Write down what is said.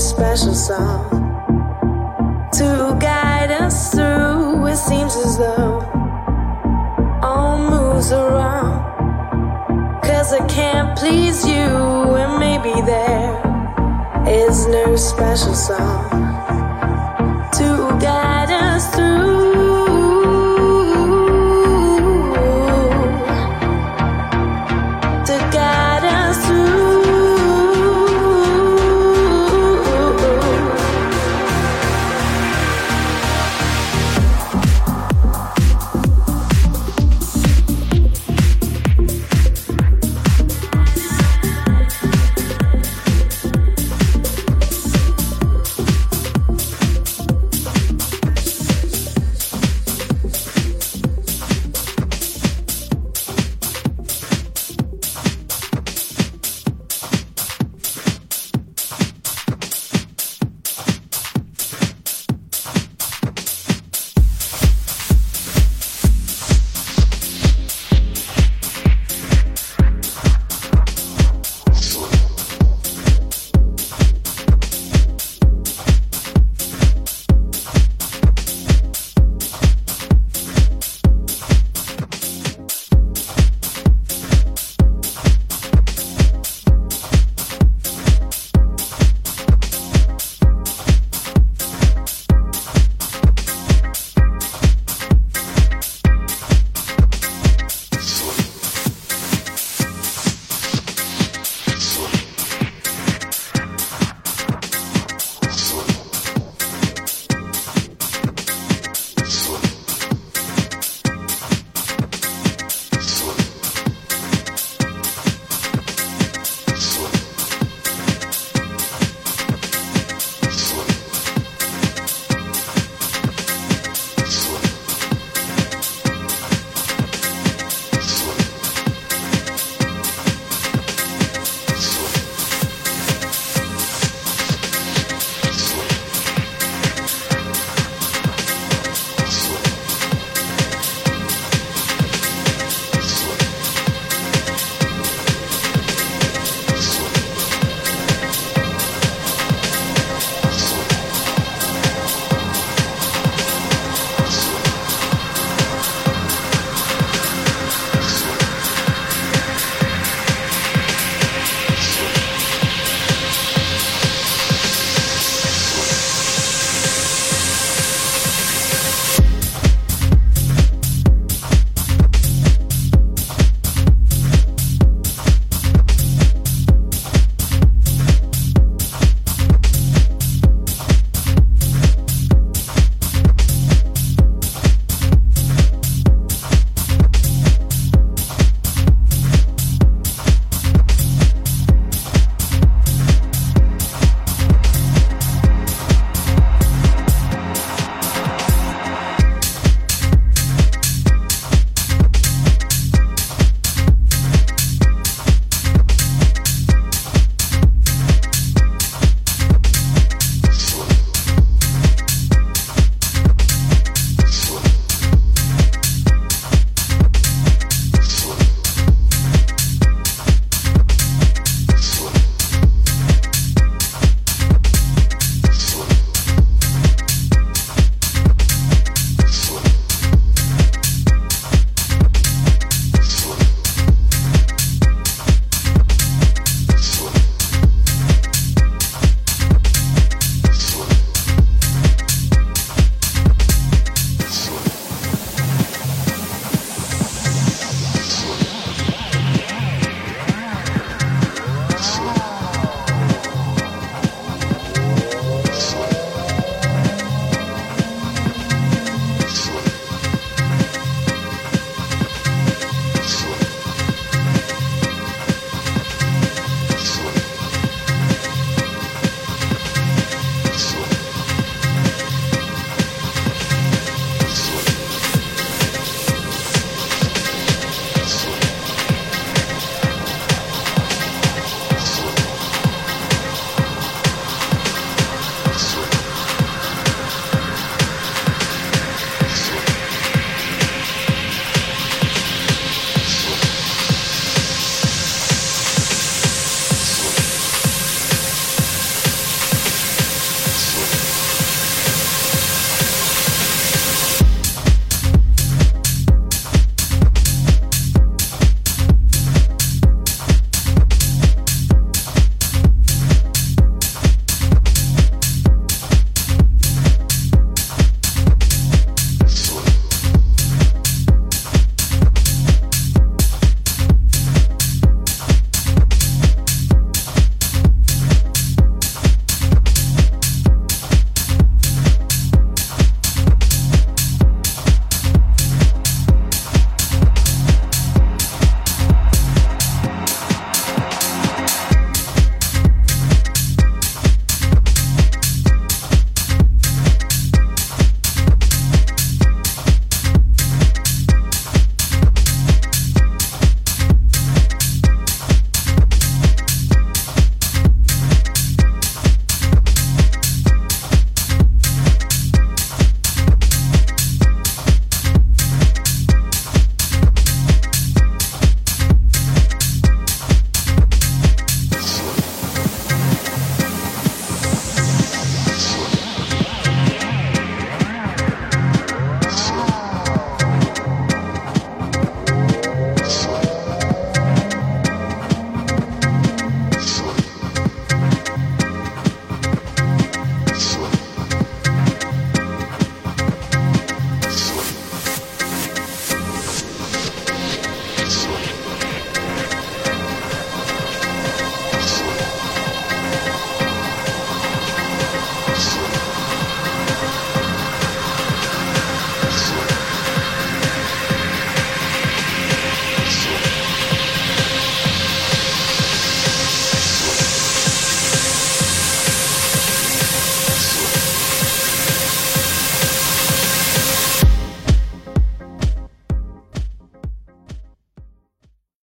special song to guide us through. It seems as though all moves are wrong. Cause I can't please you, and maybe there is no special song